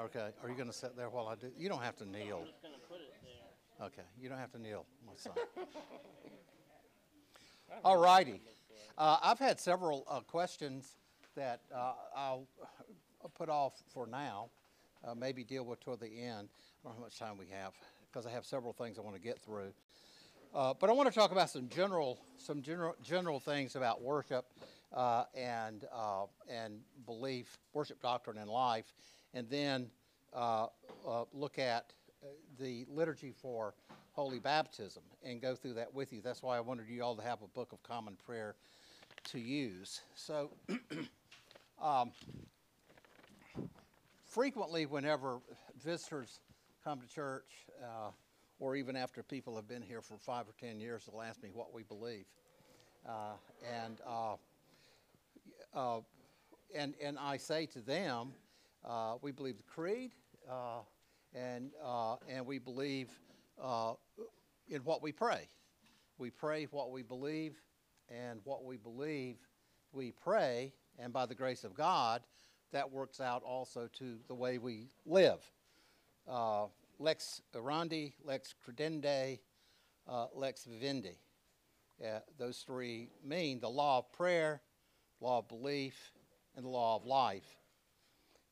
Okay. Are you going to sit there while I do? You don't have to kneel. I'm just gonna put it there. Okay. You don't have to kneel, my son. All righty. Uh, I've had several uh, questions that uh, I'll put off for now. Uh, maybe deal with toward the end. I don't know how much time we have because I have several things I want to get through. Uh, but I want to talk about some general, some general, general things about worship uh, and uh, and belief, worship doctrine, and life, and then uh, uh, look at uh, the liturgy for holy baptism and go through that with you. That's why I wanted you all to have a book of common prayer to use. So. um, frequently, whenever visitors come to church, uh, or even after people have been here for five or ten years, they'll ask me what we believe, uh, and uh, uh, and and I say to them, uh, we believe the creed, uh, and uh, and we believe uh, in what we pray. We pray what we believe, and what we believe, we pray, and by the grace of God, that works out also to the way we live. Uh, lex orandi, lex credendi, lex vivendi. Uh, those three mean the law of prayer, law of belief, and the law of life.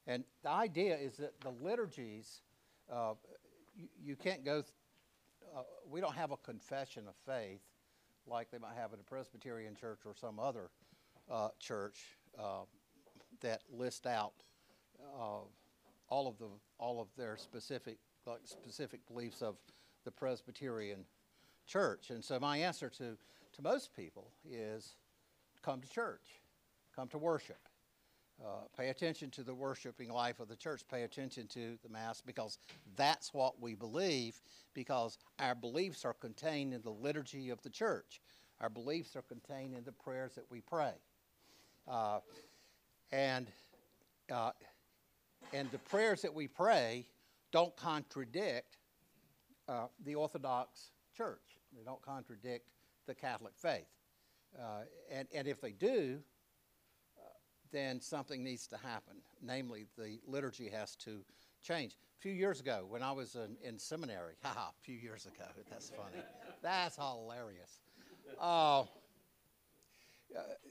And the idea is that the liturgies, uh, you, you can't go, uh, we don't have a confession of faith like they might have in a Presbyterian church or some other uh, church uh, that list out uh, all of the all of their specific like specific beliefs of the Presbyterian church. And so my answer to to most people is come to church, come to worship. Uh, pay attention to the worshiping life of the church. Pay attention to the Mass because that's what we believe, because our beliefs are contained in the liturgy of the church. Our beliefs are contained in the prayers that we pray. Uh, and, uh, and the prayers that we pray don't contradict uh, the Orthodox Church, they don't contradict the Catholic faith. Uh, and, and if they do, then something needs to happen. Namely, the liturgy has to change. A few years ago, when I was in, in seminary, haha, a few years ago, that's funny. that's hilarious. Uh,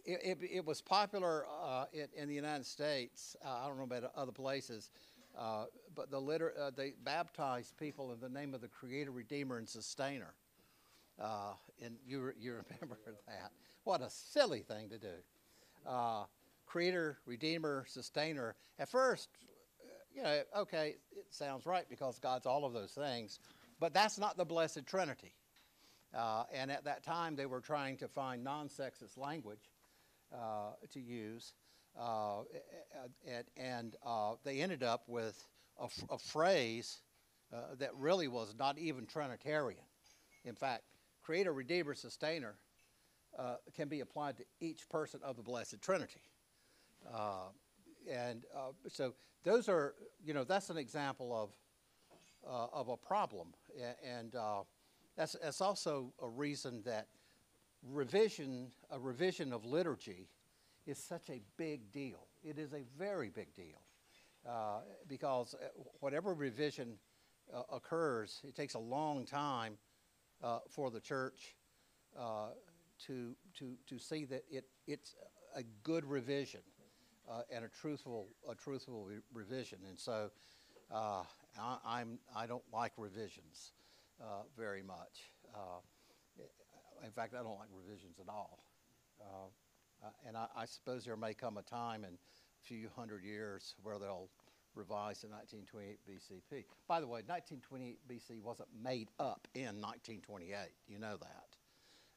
it, it, it, was popular uh, in, in, the United States. Uh, I don't know about other places, uh, but the liter- uh, they baptized people in the name of the Creator, Redeemer, and Sustainer. Uh, and you, you remember that. What a silly thing to do creator, redeemer, sustainer. At first, you know, okay, it sounds right because God's all of those things, but that's not the Blessed Trinity. Uh, and at that time, they were trying to find non sexist language uh, to use. Uh, and, and uh, they ended up with a, a phrase uh, that really was not even Trinitarian. In fact, creator, redeemer, sustainer uh, can be applied to each person of the Blessed Trinity. Uh, and uh, so those are, you know, that's an example of, uh, of a problem. And uh, that's, that's also a reason that revision, a revision of liturgy is such a big deal. It is a very big deal. Uh, because whatever revision occurs, it takes a long time for the church to, to, to see that it, it's a good revision uh, and a truthful, a truthful re- revision. And so uh, I, I'm, I don't like revisions uh, very much. Uh, in fact, I don't like revisions at all. Uh, uh, and I, I, suppose there may come a time in a few hundred years where they'll revise the 1928 BCP. By the way, 1928 BC wasn't made up in 1928. You know that.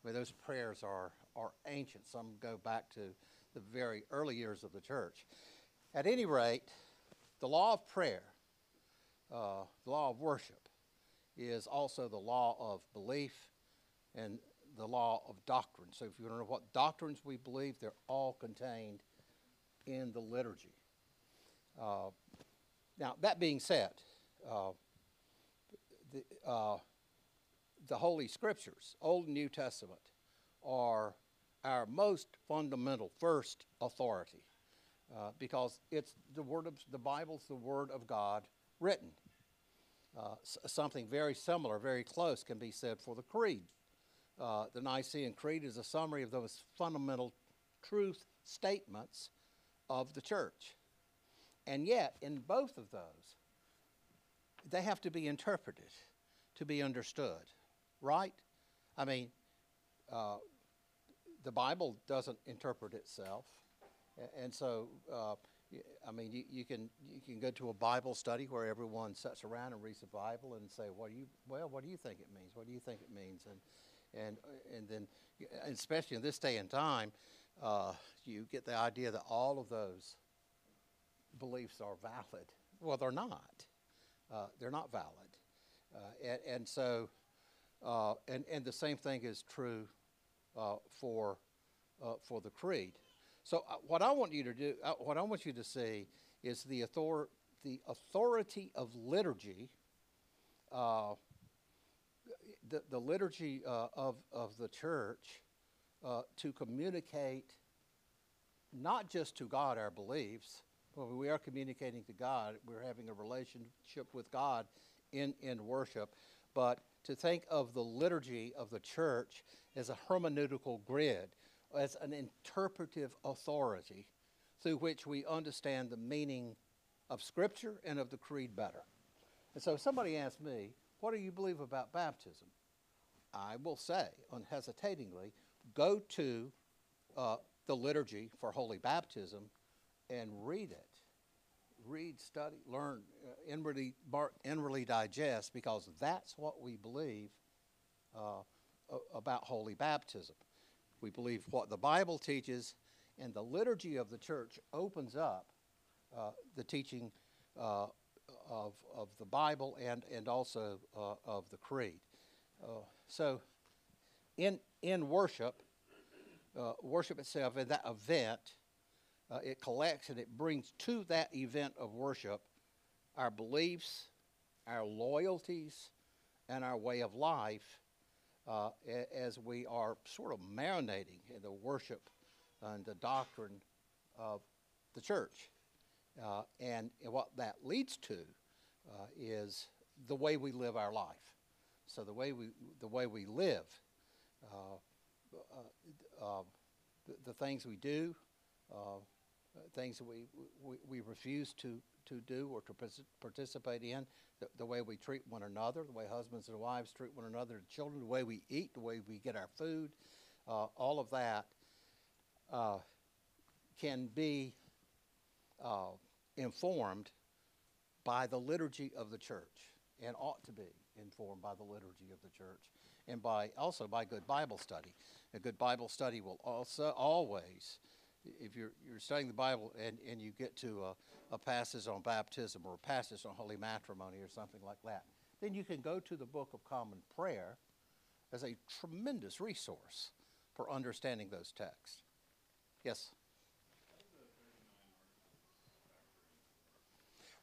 I mean, those prayers are, are ancient. Some go back to the very early years of the church. At any rate, the law of prayer, uh, the law of worship, is also the law of belief and the law of doctrine. So, if you want to know what doctrines we believe, they're all contained in the liturgy. Uh, now, that being said, uh, the, uh, the Holy Scriptures, Old and New Testament, are our most fundamental first authority. uh, because it's the word of the Bible's the word of God written. Uh, something very similar, very close, can be said for the creed. Uh, the Nicene Creed is a summary of those fundamental truth statements of the church. And yet, in both of those, they have to be interpreted to be understood, right? I mean, uh, the Bible doesn't interpret itself, and so uh, I mean, you, you can you can go to a Bible study where everyone sits around and reads the Bible and say, "What do you well? What do you think it means? What do you think it means?" And and uh, and then, especially in this day and time, uh, you get the idea that all of those beliefs are valid. Well, they're not. Uh, they're not valid. Uh, and, and so, uh, and, and the same thing is true uh, for, uh, for the creed. So uh, what I want you to do, uh, what I want you to see is the, author, the authority of liturgy, uh, the, the liturgy of, of the church to communicate not just to God our beliefs, but we are communicating to God. We're having a relationship with God in, in worship. But to think of the liturgy of the church as a hermeneutical grid, as an interpretive authority through which we understand the meaning of Scripture and of the creed better. And so if somebody asks me, what do you believe about baptism? I will say unhesitatingly, go to uh, the liturgy for holy baptism and read it. Read, study, learn, uh, inwardly, bar, inwardly digest, because that's what we believe uh, about holy baptism. We believe what the Bible teaches, and the liturgy of the church opens up uh, the teaching uh, of, of the Bible and, and also uh, of the creed. Uh, so, in, in worship, worship itself, in that event, uh, it collects and it brings to that event of worship our beliefs, our loyalties, and our way of life uh, as we are sort of marinating in the worship and the doctrine of the church. Uh, and what that leads to uh, is the way we live our life. So the way we, the way we live, uh, uh, the, the things we do, uh, things that we, we, we refuse to, to do or to participate in, the, the way we treat one another, the way husbands and wives treat one another, the children, the way we eat, the way we get our food, uh, all of that uh, can be uh, informed by the liturgy of the church and ought to be informed by the liturgy of the church and by also by good Bible study. A good Bible study will also always, if you're, you're studying the Bible and, and you get to a, a passage on baptism or a passage on holy matrimony or something like that, then you can go to the Book of Common Prayer as a tremendous resource for understanding those texts. Yes?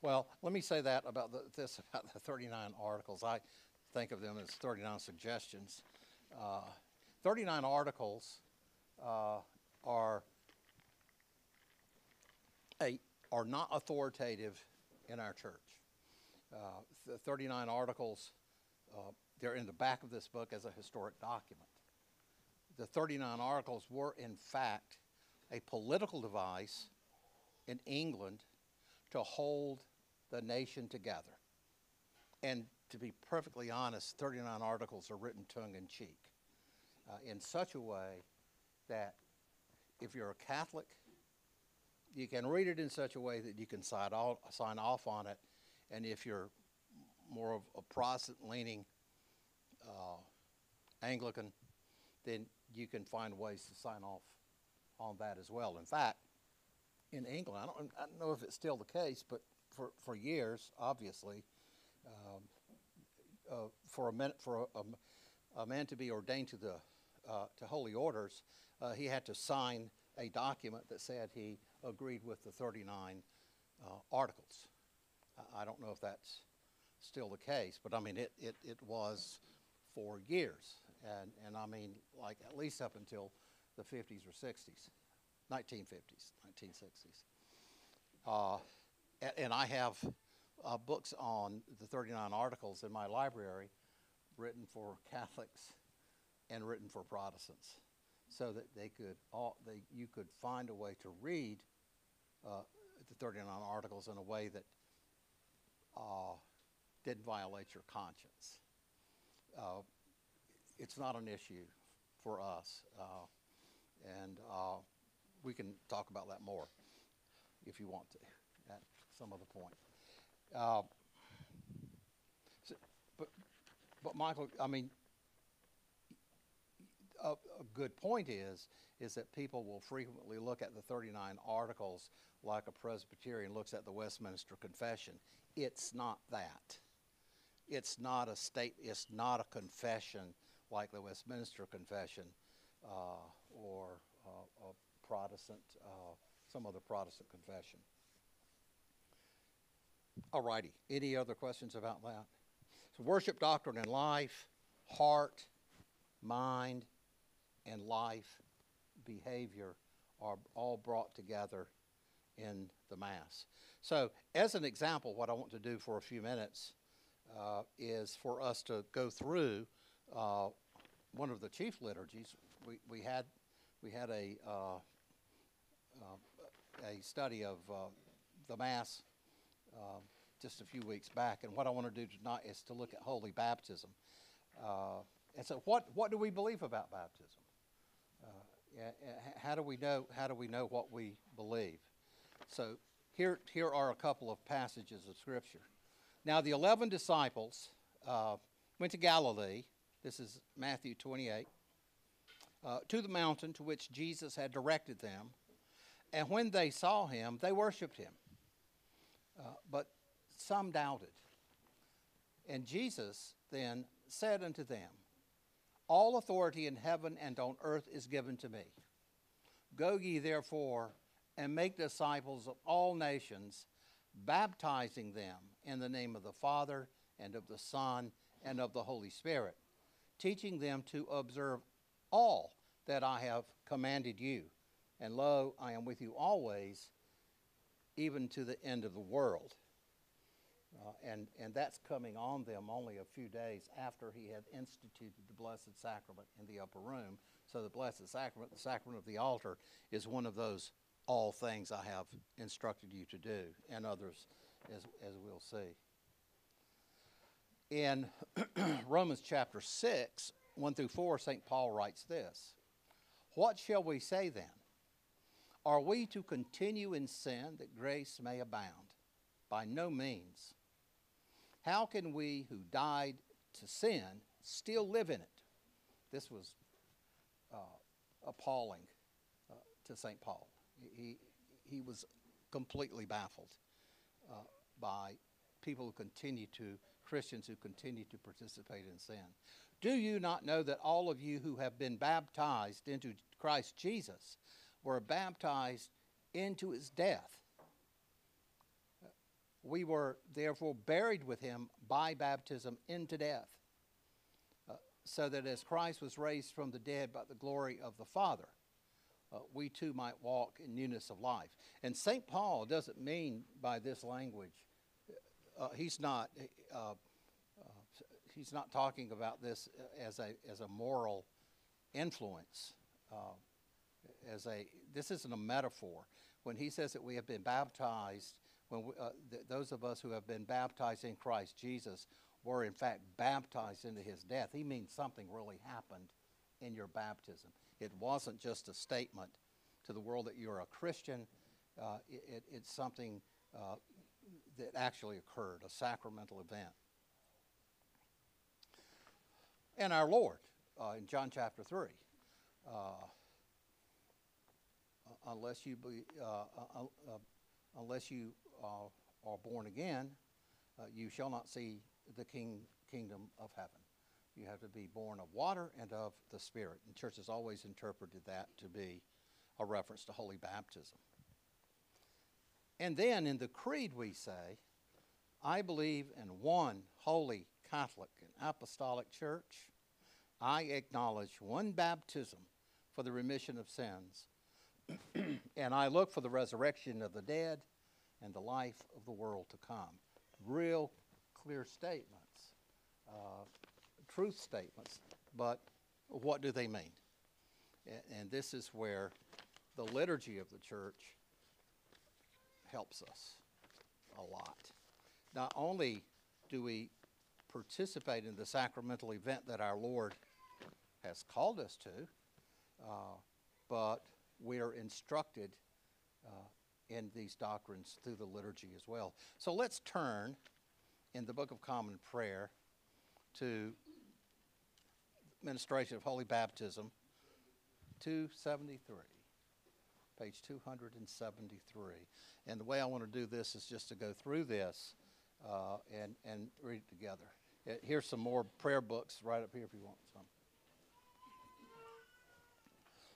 Well, let me say that about the, this about the 39 articles. I think of them as 39 suggestions. Uh, 39 articles uh, are a, are not authoritative in our church. Uh, the 39 articles, uh, they're in the back of this book as a historic document. The 39 articles were, in fact, a political device in England to hold the nation together. And to be perfectly honest, 39 articles are written tongue in cheek uh, in such a way that if you're a Catholic, you can read it in such a way that you can sign off, sign off on it. And if you're more of a Protestant leaning uh, Anglican, then you can find ways to sign off on that as well. In fact, in England, I don't, I don't know if it's still the case, but for, for years, obviously, um, uh, for a minute, for a, a man to be ordained to the uh, to holy orders, uh, he had to sign a document that said he agreed with the 39 uh, articles. I, don't know if that's still the case, but I mean it, it, it was for years, and and I mean like at least up until the 50s or 60s, 1950s, 1960s. Uh, a- and I have uh, books on the 39 articles in my library written for Catholics and written for Protestants so that they could all, they, you could find a way to read uh, the 39 articles in a way that uh, didn't violate your conscience. Uh, it's not an issue for us, uh, and uh, we can talk about that more if you want to at some other point. Uh, so- but, but Michael, I mean, a, a good point is is that people will frequently look at the 39 articles like a Presbyterian looks at the Westminster Confession. It's not that. It's not a state. It's not a confession like the Westminster Confession uh, or uh, a Protestant, uh, some other Protestant confession. All righty. Any other questions about that? So, worship doctrine and life, heart, mind, and life behavior are all brought together in the Mass. So, as an example, what I want to do for a few minutes uh, is for us to go through uh, one of the chief liturgies. We, we had we had a uh, uh, a study of uh, the Mass uh, just a few weeks back, and what I want to do tonight is to look at holy baptism. And so, what what do we believe about baptism? Uh, yeah, yeah, h- how do we know how do we know what we believe? So here here are a couple of passages of scripture. Now the eleven disciples uh, went to Galilee. This is Matthew 28. Uh, to the mountain to which Jesus had directed them. And when they saw him, they worshiped him. Uh, but some doubted. And Jesus then said unto them, All authority in heaven and on earth is given to me. Go ye therefore and make disciples of all nations, baptizing them in the name of the Father and of the Son and of the Holy Spirit, teaching them to observe all that I have commanded you. And lo, I am with you always, even to the end of the world. Uh, and, and that's coming on them only a few days after he had instituted the Blessed Sacrament in the upper room. So the Blessed Sacrament, the sacrament of the altar, is one of those all things I have instructed you to do, and others, as, as we'll see. In Romans chapter 6, 1 through 4, St. Paul writes this What shall we say then? Are we to continue in sin that grace may abound? By no means. How can we who died to sin still live in it? This was uh, appalling uh, to St. Paul. He, he was completely baffled uh, by people who continue to, Christians who continue to participate in sin. Do you not know that all of you who have been baptized into Christ Jesus were baptized into his death? We were therefore buried with him by baptism into death, uh, so that as Christ was raised from the dead by the glory of the Father, uh, we too might walk in newness of life. And St. Paul doesn't mean by this language, uh, he's not. Uh, he's not talking about this as a as a moral influence. Uh, as a this isn't a metaphor. When he says that we have been baptized, when we, uh, th- those of us who have been baptized in Christ Jesus were in fact baptized into His death, he means something really happened in your baptism. It wasn't just a statement to the world that you're a Christian. Uh, it, it, it's something uh, that actually occurred, a sacramental event and our Lord uh, in John chapter 3. Uh, unless you be, uh, uh, uh, unless you uh, are born again, uh, you shall not see the king, kingdom of heaven. You have to be born of water and of the Spirit. And church has always interpreted that to be a reference to holy baptism. And then in the creed we say, I believe in one holy Catholic and Apostolic Church. I acknowledge one baptism for the remission of sins. and I look for the resurrection of the dead and the life of the world to come. Real clear statements, uh, truth statements, but what do they mean? A- And this is where the liturgy of the church helps us a lot. Not only do we participate in the sacramental event that our Lord has called us to, uh, but we are instructed uh, in these doctrines through the liturgy as well. So let's turn in the Book of Common Prayer to Ministration of Holy Baptism, 273 page 273. And the way I want to do this is just to go through this uh, and, and read it together. Uh, Here's some more prayer books right up here if you want some.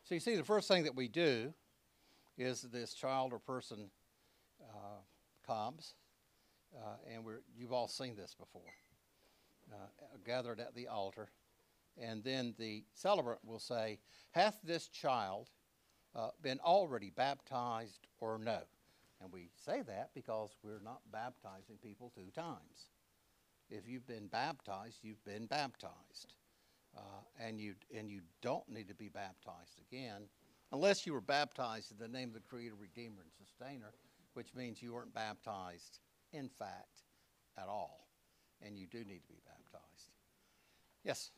So you see, the first thing that we do is this child or person uh, comes, uh, and we're, you've all seen this before, uh, gathered at the altar, and then the celebrant will say, Hath this child uh, been already baptized or no? And we say that because we're not baptizing people two times. If you've been baptized, you've been baptized. Uh, and, you, and you don't need to be baptized again unless you were baptized in the name of the Creator, Redeemer, and Sustainer, which means you weren't baptized, in fact, at all. And you do need to be baptized. Yes?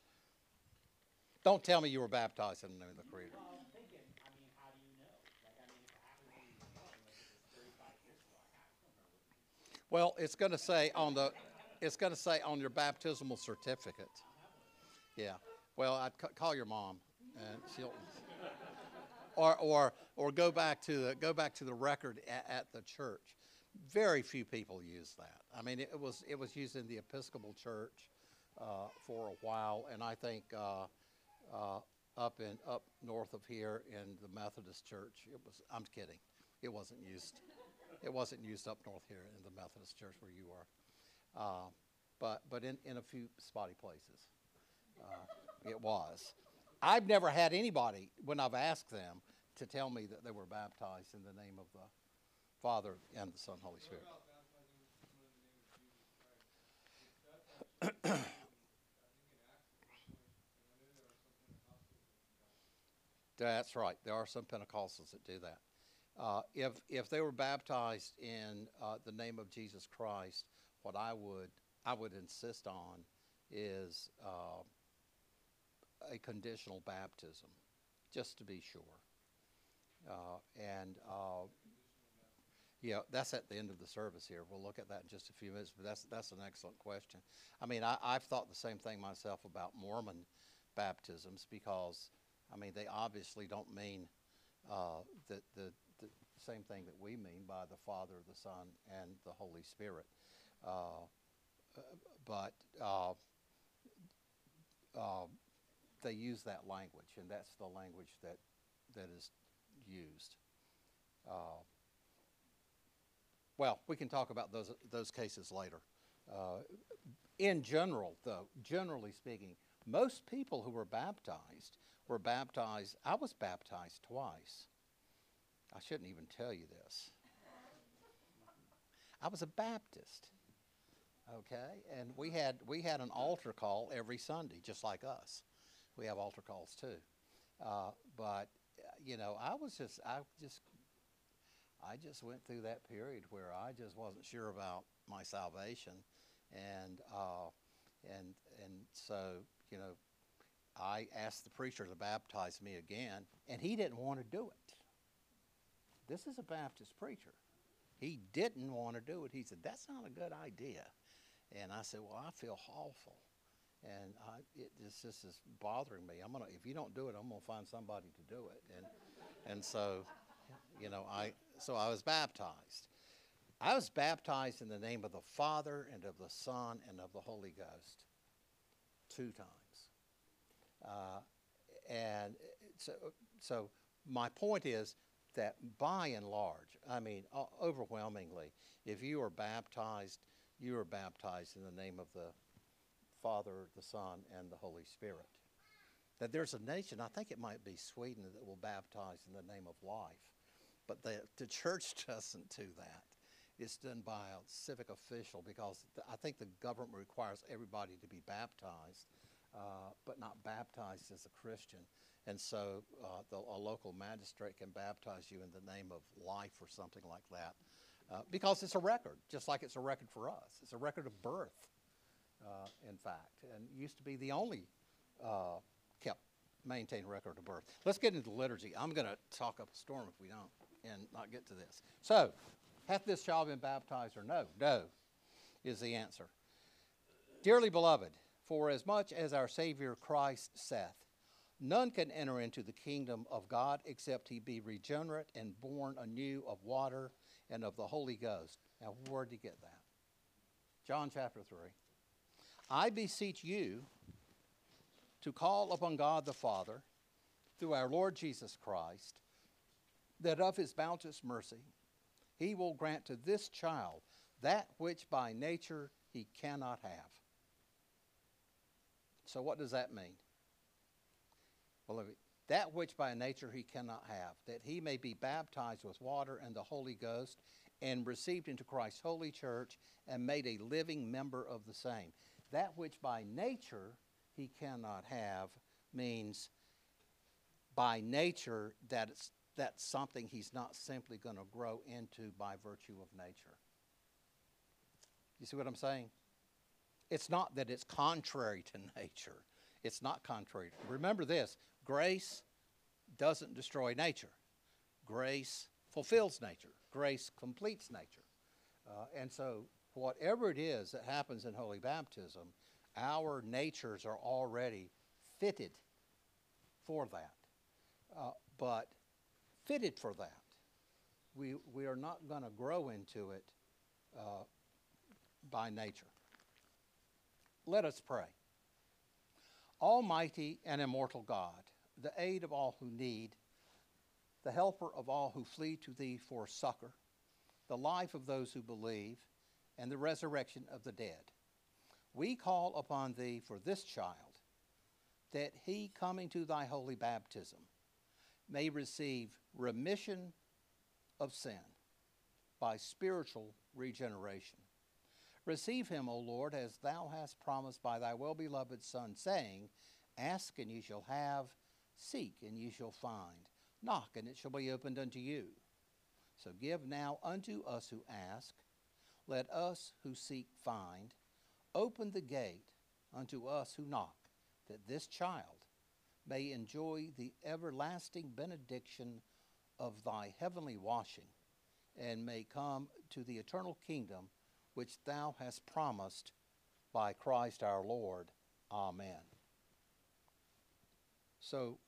Don't tell me you were baptized in the name of the Creator. Well, I'm thinking, I mean, how do you know? Like, I mean, if it happened when you were young, like if it's thirty-five years ago, I have to remember. Well, it's going to say on the, it's going to say on your baptismal certificate. Yeah. Well, I'd ca- call your mom, and she'll, or or or go back to the go back to the record at, at the church. Very few people use that. I mean, it was it was used in the Episcopal Church uh, for a while, and I think uh, uh, up in up north of here in the Methodist Church, it was. I'm kidding. It wasn't used. It wasn't used up north here in the Methodist Church where you are, uh, but but in, in a few spotty places, uh, it was. I've never had anybody when I've asked them to tell me that they were baptized in the name of the Father and the Son, Holy Spirit. That's right. There are some Pentecostals that do that. Uh, if if they were baptized in uh, the name of Jesus Christ, what I would I would insist on is uh, a conditional baptism, just to be sure. Uh, and uh, yeah, that's at the end of the service here. We'll look at that in just a few minutes, but that's that's an excellent question. I mean, I, I've thought the same thing myself about Mormon baptisms because, I mean, they obviously don't mean uh, the, the the same thing that we mean by the Father, the Son, and the Holy Spirit. Uh, uh, but uh, uh, they use that language, and that's the language that that is used. Uh, well, we can talk about those those cases later. Uh, in general, though, generally speaking, most people who were baptized were baptized. I was baptized twice. I shouldn't even tell you this. I was a Baptist. Okay, and we had we had an altar call every Sunday, just like us. We have altar calls too. Uh, but you know, I was just I just I just went through that period where I just wasn't sure about my salvation, and uh, and and so you know, I asked the preacher to baptize me again, and he didn't want to do it. This is a Baptist preacher. He didn't want to do it. He said, "That's not a good idea," and I said, "Well, I feel awful." And I, it just this is bothering me. I'm gonna if you don't do it, I'm gonna find somebody to do it. And and so, you know, I so I was baptized. I was baptized in the name of the Father and of the Son and of the Holy Ghost two times. Uh, and so, so my point is that by and large, I mean, overwhelmingly, if you are baptized, you are baptized in the name of the Father, the Son, and the Holy Spirit. That there's a nation, I think it might be Sweden, that will baptize in the name of life. But the, the church doesn't do that. it's done by a civic official because I think the government requires everybody to be baptized, uh, but not baptized as a Christian. And so uh, the, a local magistrate can baptize you in the name of life or something like that uh, because it's a record, just like it's a record for us. It's a record of birth, uh, in fact, and used to be the only uh, kept maintained record of birth. Let's get into the liturgy. I'm going to talk up a storm if we don't and not get to this. So, hath this child been baptized or no? No is the answer. Dearly beloved, for as much as our Savior Christ saith, none can enter into the kingdom of God except he be regenerate and born anew of water and of the Holy Ghost. Now, where did he get that? John chapter 3. I beseech you to call upon God the Father through our Lord Jesus Christ, that of his bounteous mercy he will grant to this child that which by nature he cannot have. So, what does that mean? Well, that which by nature he cannot have, that he may be baptized with water and the Holy Ghost, and received into Christ's holy church, and made a living member of the same. That which by nature he cannot have means by nature that that's something he's not simply going to grow into by virtue of nature. You see what I'm saying? It's not that it's contrary to nature. It's not contrary. Remember this grace doesn't destroy nature, grace fulfills nature, grace completes nature. Uh, and so, whatever it is that happens in holy baptism, our natures are already fitted for that. Uh, but fitted for that. We, we are not going to grow into it uh, by nature. Let us pray. Almighty and immortal God, the aid of all who need, the helper of all who flee to thee for succor, the life of those who believe, and the resurrection of the dead. We call upon thee for this child, that he, coming to thy holy baptism, may receive remission of sin by spiritual regeneration. Receive him, O Lord, as thou hast promised by thy well beloved Son, saying, Ask and ye shall have, seek and ye shall find, knock and it shall be opened unto you. So give now unto us who ask, let us who seek find, open the gate unto us who knock, that this child may enjoy the everlasting benediction of thy heavenly washing, and may come to the eternal kingdom which thou hast promised by Christ our Lord. Amen. So,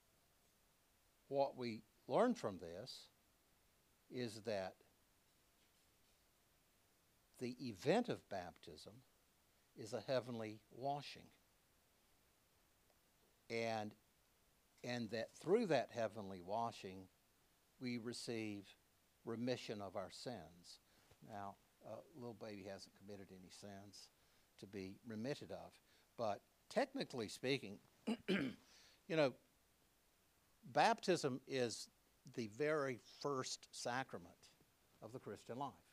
what we learn from this is that the event of baptism is a heavenly washing. And, and that through that heavenly washing, we receive remission of our sins. Now, a little baby hasn't committed any sins to be remitted of. But technically speaking, you know, baptism is the very first sacrament of the Christian life.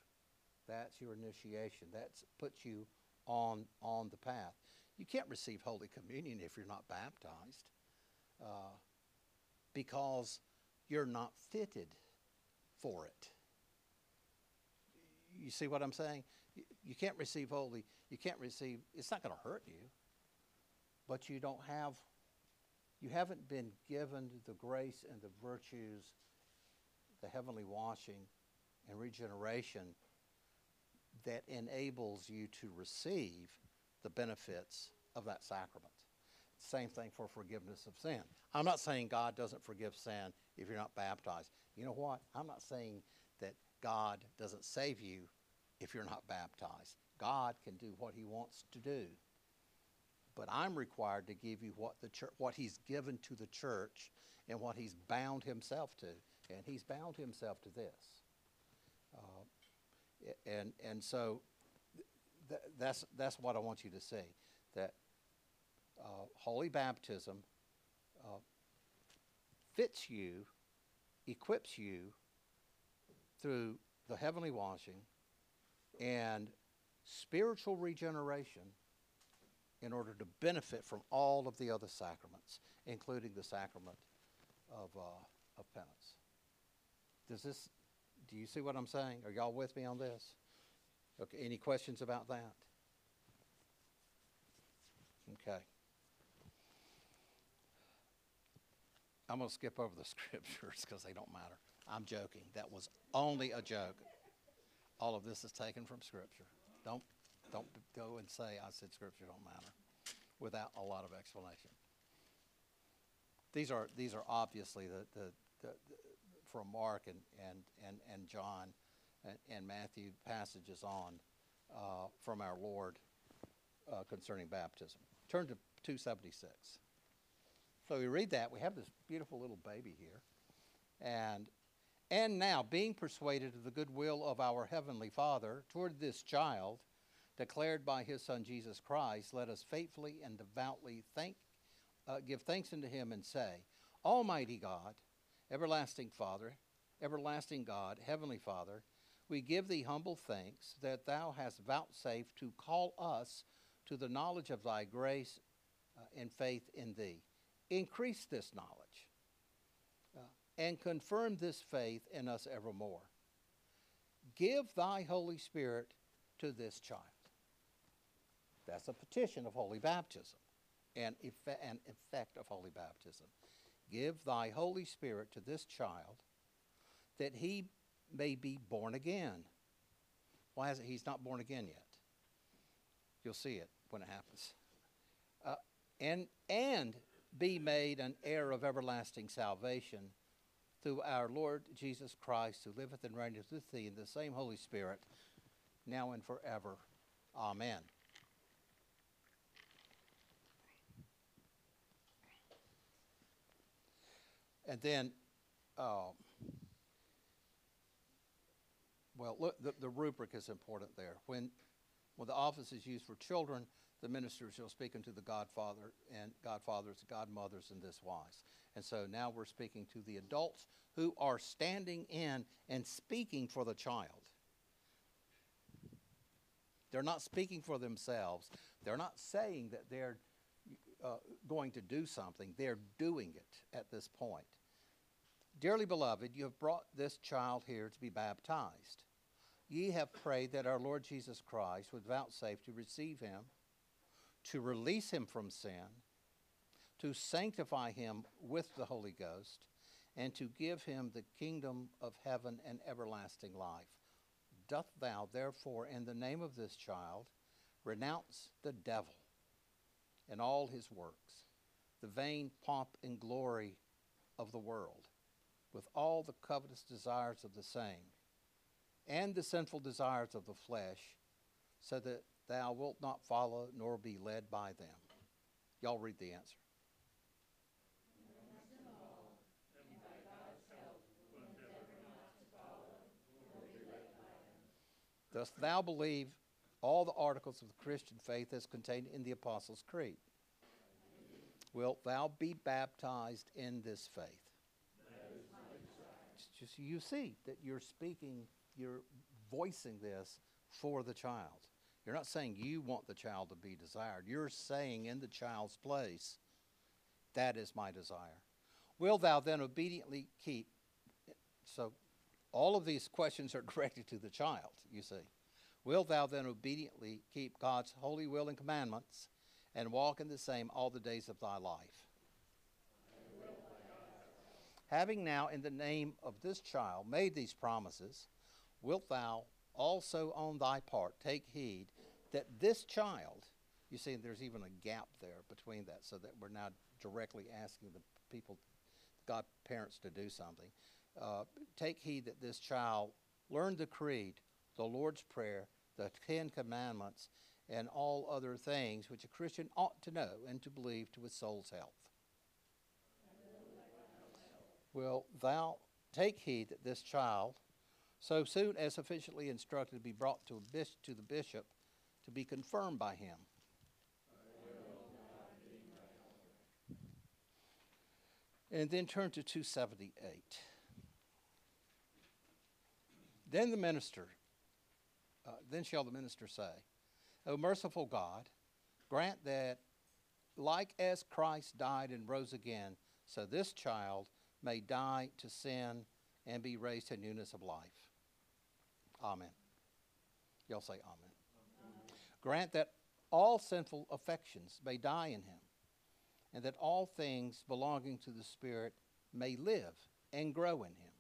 That's your initiation. That puts you on, on the path. You can't receive Holy Communion if you're not baptized uh, because you're not fitted for it. You see what I'm saying? You, you can't receive Holy, you can't receive, it's not going to hurt you, but you don't have, you haven't been given the grace and the virtues, the heavenly washing and regeneration that enables you to receive the benefits of that sacrament. Same thing for forgiveness of sin. I'm not saying God doesn't forgive sin if you're not baptized. You know what? I'm not saying that God doesn't save you if you're not baptized. God can do what he wants to do. But I'm required to give you what the church, what he's given to the church and what he's bound himself to. And he's bound himself to this. And, and so th- that's, that's what I want you to see. That uh, holy baptism uh, fits you, equips you through the heavenly washing and spiritual regeneration in order to benefit from all of the other sacraments, including the sacrament of, uh, of penance. Does this, do you see what I'm saying? Are y'all with me on this? Okay, any questions about that? Okay. I'm going to skip over the scriptures because they don't matter. I'm joking. That was only a joke. All of this is taken from Scripture. Don't, don't go and say I said Scripture don't matter without a lot of explanation. These are, these are obviously the, the, the, the from Mark and, and, and, and John and, and Matthew passages on uh, from our Lord uh, concerning baptism. Turn to 276. So we read that. We have this beautiful little baby here. And, and now, being persuaded of the goodwill of our Heavenly Father toward this child, declared by his Son Jesus Christ, let us faithfully and devoutly thank, uh, give thanks unto him and say, Almighty God, everlasting Father, everlasting God, Heavenly Father, we give thee humble thanks that thou hast vouchsafed to call us to the knowledge of thy grace uh, and faith in thee. Increase this knowledge uh, and confirm this faith in us evermore. Give thy Holy Spirit to this child. That's a petition of holy baptism and effe- an effect of holy baptism. Give thy Holy Spirit to this child that he may be born again. Why is it he's not born again yet? You'll see it when it happens. Uh, and, and be made an heir of everlasting salvation through our Lord Jesus Christ, who liveth and reigneth with thee in the same Holy Spirit, now and forever. Amen. And then, um, well, look, the, the rubric is important there. When, when the office is used for children, the minister shall speak unto the godfather and godfathers, godmothers in this wise. And so now we're speaking to the adults who are standing in and speaking for the child. They're not speaking for themselves. They're not saying that they're uh, going to do something. They're doing it at this point. Dearly beloved, you have brought this child here to be baptized. Ye have prayed that our Lord Jesus Christ would vouchsafe to receive him, to release him from sin, to sanctify him with the Holy Ghost, and to give him the kingdom of heaven and everlasting life. Doth thou, therefore, in the name of this child, renounce the devil and all his works, the vain pomp and glory of the world, with all the covetous desires of the same, and the sinful desires of the flesh, so that thou wilt not follow nor be led by them. Y'all read the answer. Dost thou believe all the articles of the Christian faith as contained in the Apostles' Creed? Wilt thou be baptized in this faith? Just you see that you're speaking, you're voicing this for the child. You're not saying you want the child to be desired. You're saying in the child's place, that is my desire. Will thou then obediently keep? So all of these questions are directed to the child, you see. Will thou then obediently keep God's holy will and commandments and walk in the same all the days of thy life? Having now, in the name of this child, made these promises, wilt thou also on thy part take heed that this child, you see, there's even a gap there between that, so that we're now directly asking the people, God parents, to do something. Uh, take heed that this child learn the creed, the Lord's Prayer, the Ten Commandments, and all other things which a Christian ought to know and to believe to his soul's health. Will thou take heed that this child, so soon as sufficiently instructed, be brought to, bis- to the bishop to be confirmed by him? And then turn to 278. Then the minister uh, then shall the minister say, O merciful God, grant that, like as Christ died and rose again, so this child may die to sin and be raised to newness of life. Amen. Y'all say amen. Grant that all sinful affections may die in him, and that all things belonging to the Spirit may live and grow in him.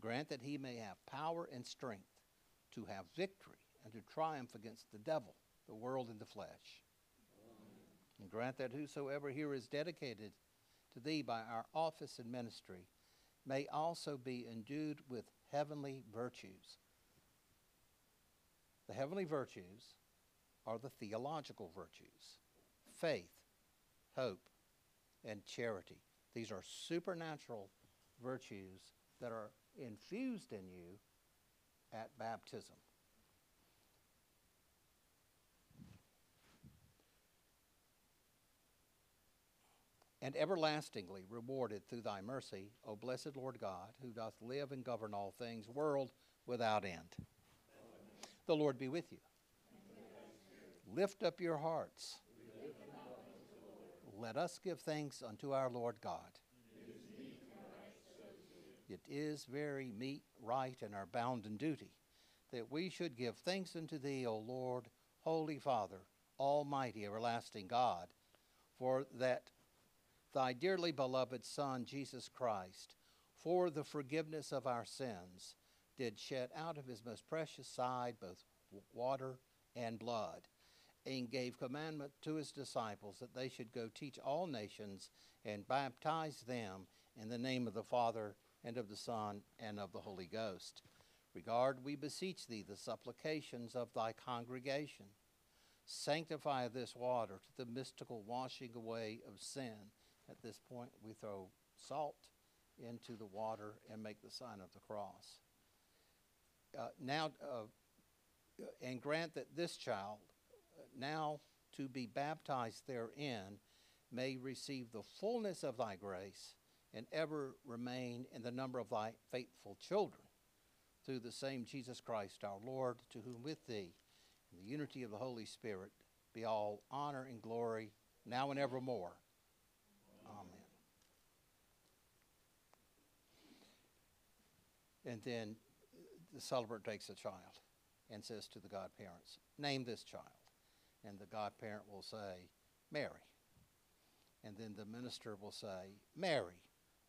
Grant that he may have power and strength to have victory and to triumph against the devil, the world, and the flesh. And grant that whosoever here is dedicated to thee by our office and ministry may also be endued with heavenly virtues. The heavenly virtues are the theological virtues faith, hope, and charity. These are supernatural virtues that are infused in you at baptism. and everlastingly rewarded through thy mercy, O blessed Lord God, who doth live and govern all things, world without end. The Lord be with you. Lift up your hearts. Let us give thanks unto our Lord God. It is very meet, right, and our bounden duty that we should give thanks unto thee, O Lord, Holy Father, Almighty, everlasting God, for that thy dearly beloved Son, Jesus Christ, for the forgiveness of our sins, did shed out of his most precious side both water and blood, and gave commandment to his disciples that they should go teach all nations and baptize them in the name of the Father and of the Son and of the Holy Ghost. Regard, we beseech thee, the supplications of thy congregation. Sanctify this water to the mystical washing away of sin. At this point, we throw salt into the water and make the sign of the cross. Uh, now, uh, and grant that this child, now to be baptized therein, may receive the fullness of thy grace and ever remain in the number of thy faithful children. Through the same Jesus Christ our Lord, to whom with thee, in the unity of the Holy Spirit, be all honor and glory, now and evermore. Amen. And then the celebrant takes a child and says to the godparents, Name this child. And the godparent will say, Mary. And then the minister will say, Mary,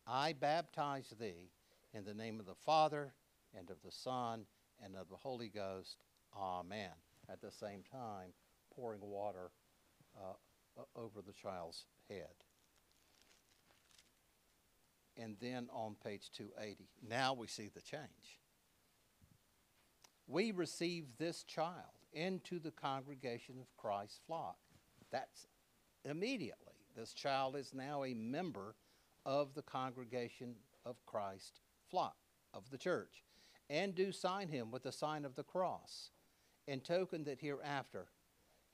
I baptize thee in the name of the Father and of the Son and of the Holy Ghost. Amen. At the same time, pouring water uh, over the child's head. And then on page 280, now we see the change. We receive this child into the congregation of Christ's flock. That's immediately. This child is now a member of the congregation of Christ flock of the church, and do sign him with the sign of the cross, in token that hereafter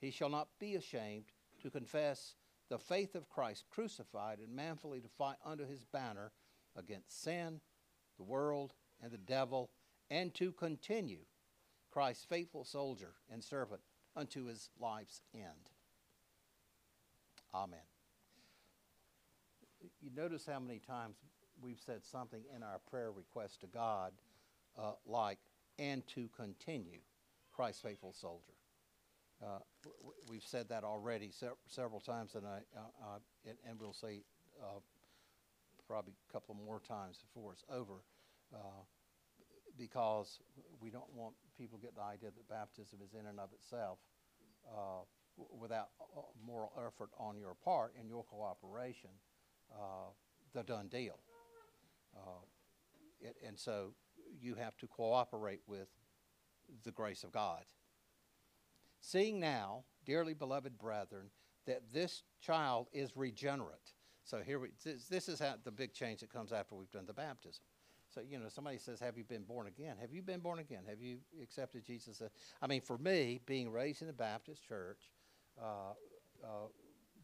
he shall not be ashamed to confess the faith of Christ crucified and manfully to fight under his banner against sin, the world, and the devil, and to continue Christ's faithful soldier and servant unto his life's end. Amen. You notice how many times we've said something in our prayer request to God uh, like, and to continue Christ's faithful soldier. Uh, we've said that already se- several times, and, I, uh, and, and, we'll say uh, probably a couple more times before it's over, uh, because we don't want people to get the idea that baptism is in and of itself uh, without moral effort on your part and your cooperation, the done deal. It, and so you have to cooperate with the grace of God. Seeing now, dearly beloved brethren, that this child is regenerate. So here we, this, this is how the big change that comes after we've done the baptism. So, you know, somebody says, Have you been born again? Have you been born again? Have you accepted Jesus? I mean, for me, being raised in the Baptist church, uh, uh,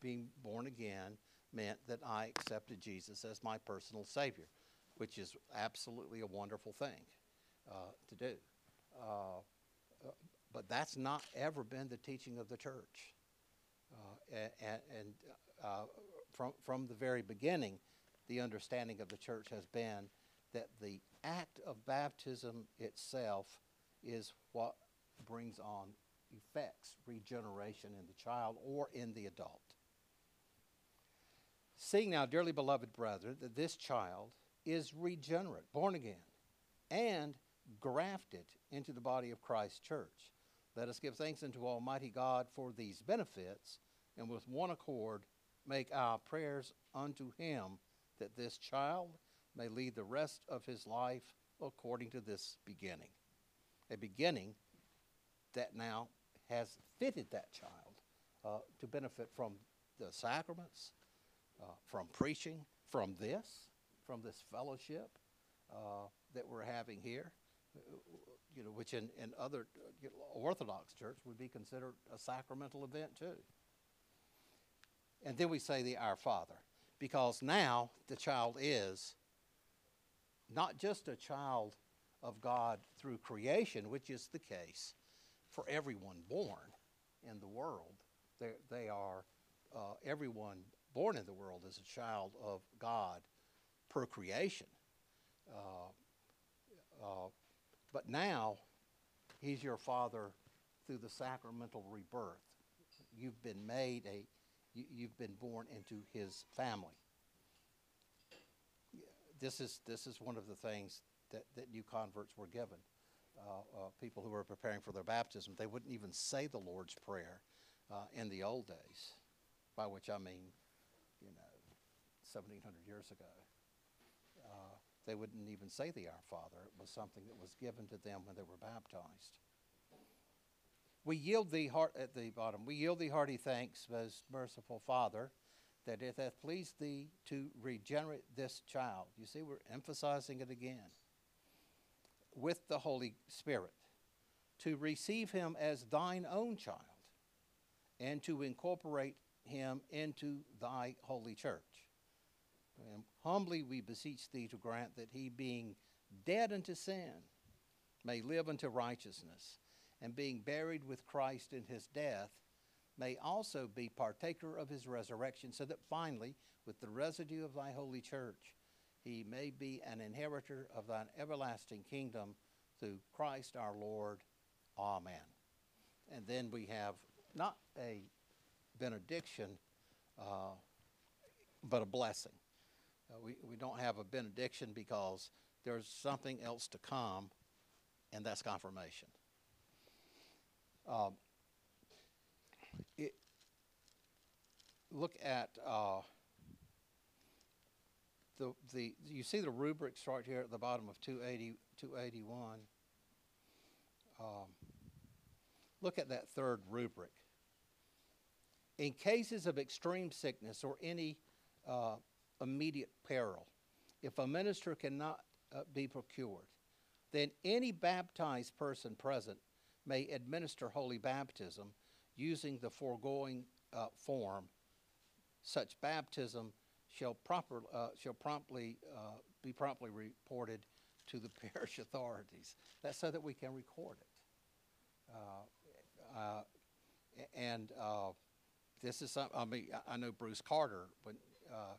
being born again meant that I accepted Jesus as my personal Savior, which is absolutely a wonderful thing uh, to do. Uh, uh, but that's not ever been the teaching of the church. Uh, a- a- and uh, from, from the very beginning, the understanding of the church has been that the act of baptism itself is what brings on effects regeneration in the child or in the adult. Seeing now, dearly beloved brethren, that this child is regenerate, born again, and grafted into the body of Christ's church. Let us give thanks unto Almighty God for these benefits, and with one accord make our prayers unto Him that this child may lead the rest of his life according to this beginning. A beginning that now has fitted that child uh, to benefit from the sacraments, uh, from preaching, from this, from this fellowship uh, that we're having here, uh, you know, which in, in other you know, Orthodox church would be considered a sacramental event too. And then we say the Our Father, because now the child is not just a child of God through creation, which is the case for everyone born in the world. They're, they are, uh, everyone born in the world as a child of God per creation. Uh, uh, but now, He's your Father through the sacramental rebirth. You've been made a, you, you've been born into His family this is this is one of the things that, that new converts were given. Uh, uh, people who were preparing for their baptism, they wouldn't even say the Lord's Prayer uh, in the old days, by which I mean, 1700 years ago. Uh, they wouldn't even say the Our Father. It was something that was given to them when they were baptized. We yield thee heart at the bottom. We yield thee hearty thanks, most merciful Father that it hath pleased thee to regenerate this child. You see, we're emphasizing it again. With the Holy Spirit, to receive him as thine own child, and to incorporate him into thy holy church. And humbly we beseech thee to grant that he, being dead unto sin, may live unto righteousness, and being buried with Christ in his death, may also be partaker of his resurrection, so that finally, with the residue of thy holy church, he may be an inheritor of thine everlasting kingdom through Christ our Lord. Amen. And then we have not a benediction, uh, but a blessing. Uh, we, we don't have a benediction because there's something else to come, and that's confirmation. Um, it, look at uh, the, the, you see the rubrics right here at the bottom of 280, 281. Um, look at that third rubric. In cases of extreme sickness or any uh, immediate peril, if a minister cannot uh, be procured, then any baptized person present may administer holy baptism using the foregoing uh, form, such baptism shall, proper, uh, shall promptly uh, be promptly reported to the parish authorities. That's so that we can record it. Uh, uh, and this is something, I mean, I- know Bruce Carter, uh,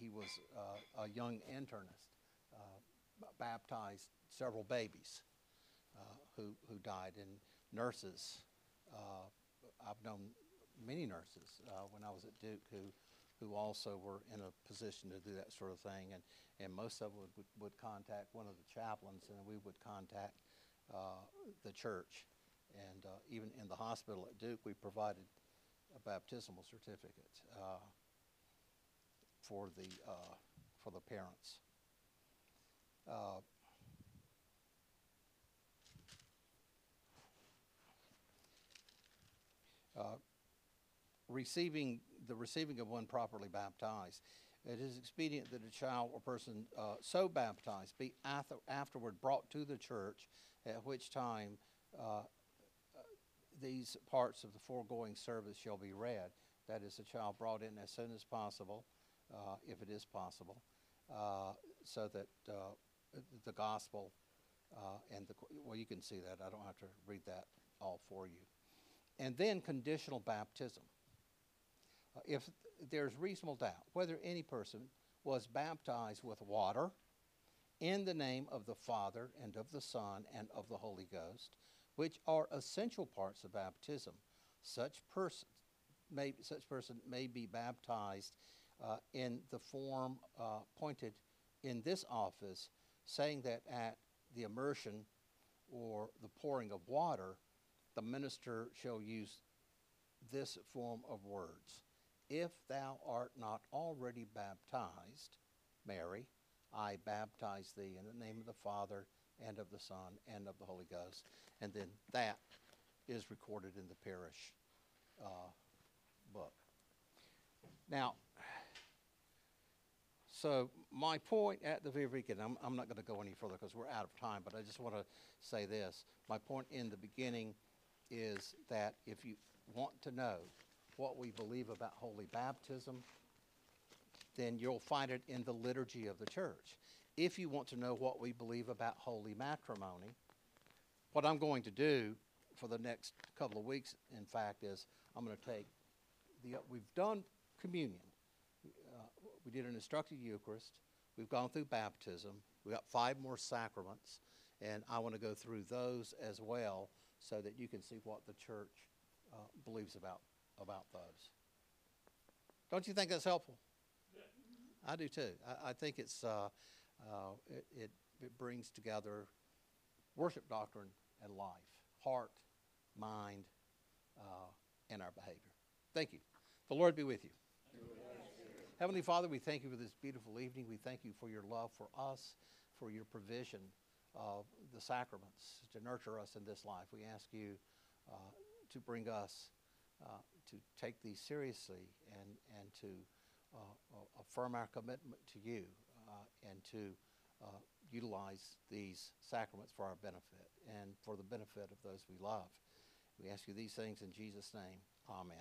he- was uh, a young internist, uh, baptized several babies uh, who, who died, and nurses. Uh, I've known many nurses uh, when I was at Duke who, who also were in a position to do that sort of thing, and, and most of them would, would, contact one of the chaplains, and we would contact the church. And even in the hospital at Duke, we provided a baptismal certificate uh, for the uh, for the parents. Uh, uh, receiving the receiving of one properly baptized. It is expedient that a child or person uh, so baptized be after, afterward brought to the church, at which time uh, these parts of the foregoing service shall be read. That is, a child brought in as soon as possible, uh, if it is possible, uh, so that uh, the gospel Uh, and the, well, you can see that. I don't have to read that all for you. And then conditional baptism. Uh, if there's reasonable doubt whether any person was baptized with water in the name of the Father and of the Son and of the Holy Ghost, which are essential parts of baptism, such person may, such person may be baptized uh, in the form uh, pointed in this office, saying that at the immersion or the pouring of water, the minister shall use this form of words If thou art not already baptized, Mary, I baptize thee in the name of the Father and of the Son and of the Holy Ghost. And then that is recorded in the parish uh, book. Now, so my point at the very beginning, I'm, I'm not going to go any further because we're out of time, but I just want to say this. My point in the beginning is that if you want to know what we believe about holy baptism, then you'll find it in the liturgy of the church. If you want to know what we believe about holy matrimony, what I'm going to do for the next couple of weeks, in fact, is I'm going to take the, we've done communion. We did an instructed Eucharist. We've gone through baptism. We've got five more sacraments, and I want to go through those as well so that you can see what the church uh, believes about, about those. Don't you think that's helpful? I do too. I, I think it's, uh, uh, it, it, it brings together worship doctrine and life, heart, mind, uh, and our behavior. Thank you. The Lord be with you. Heavenly Father, we thank you for this beautiful evening. We thank you for your love for us, for your provision of the sacraments to nurture us in this life. We ask you uh, to bring us uh, to take these seriously and, and to uh, affirm our commitment to you uh, and to uh, utilize these sacraments for our benefit and for the benefit of those we love. We ask you these things in Jesus' name. Amen.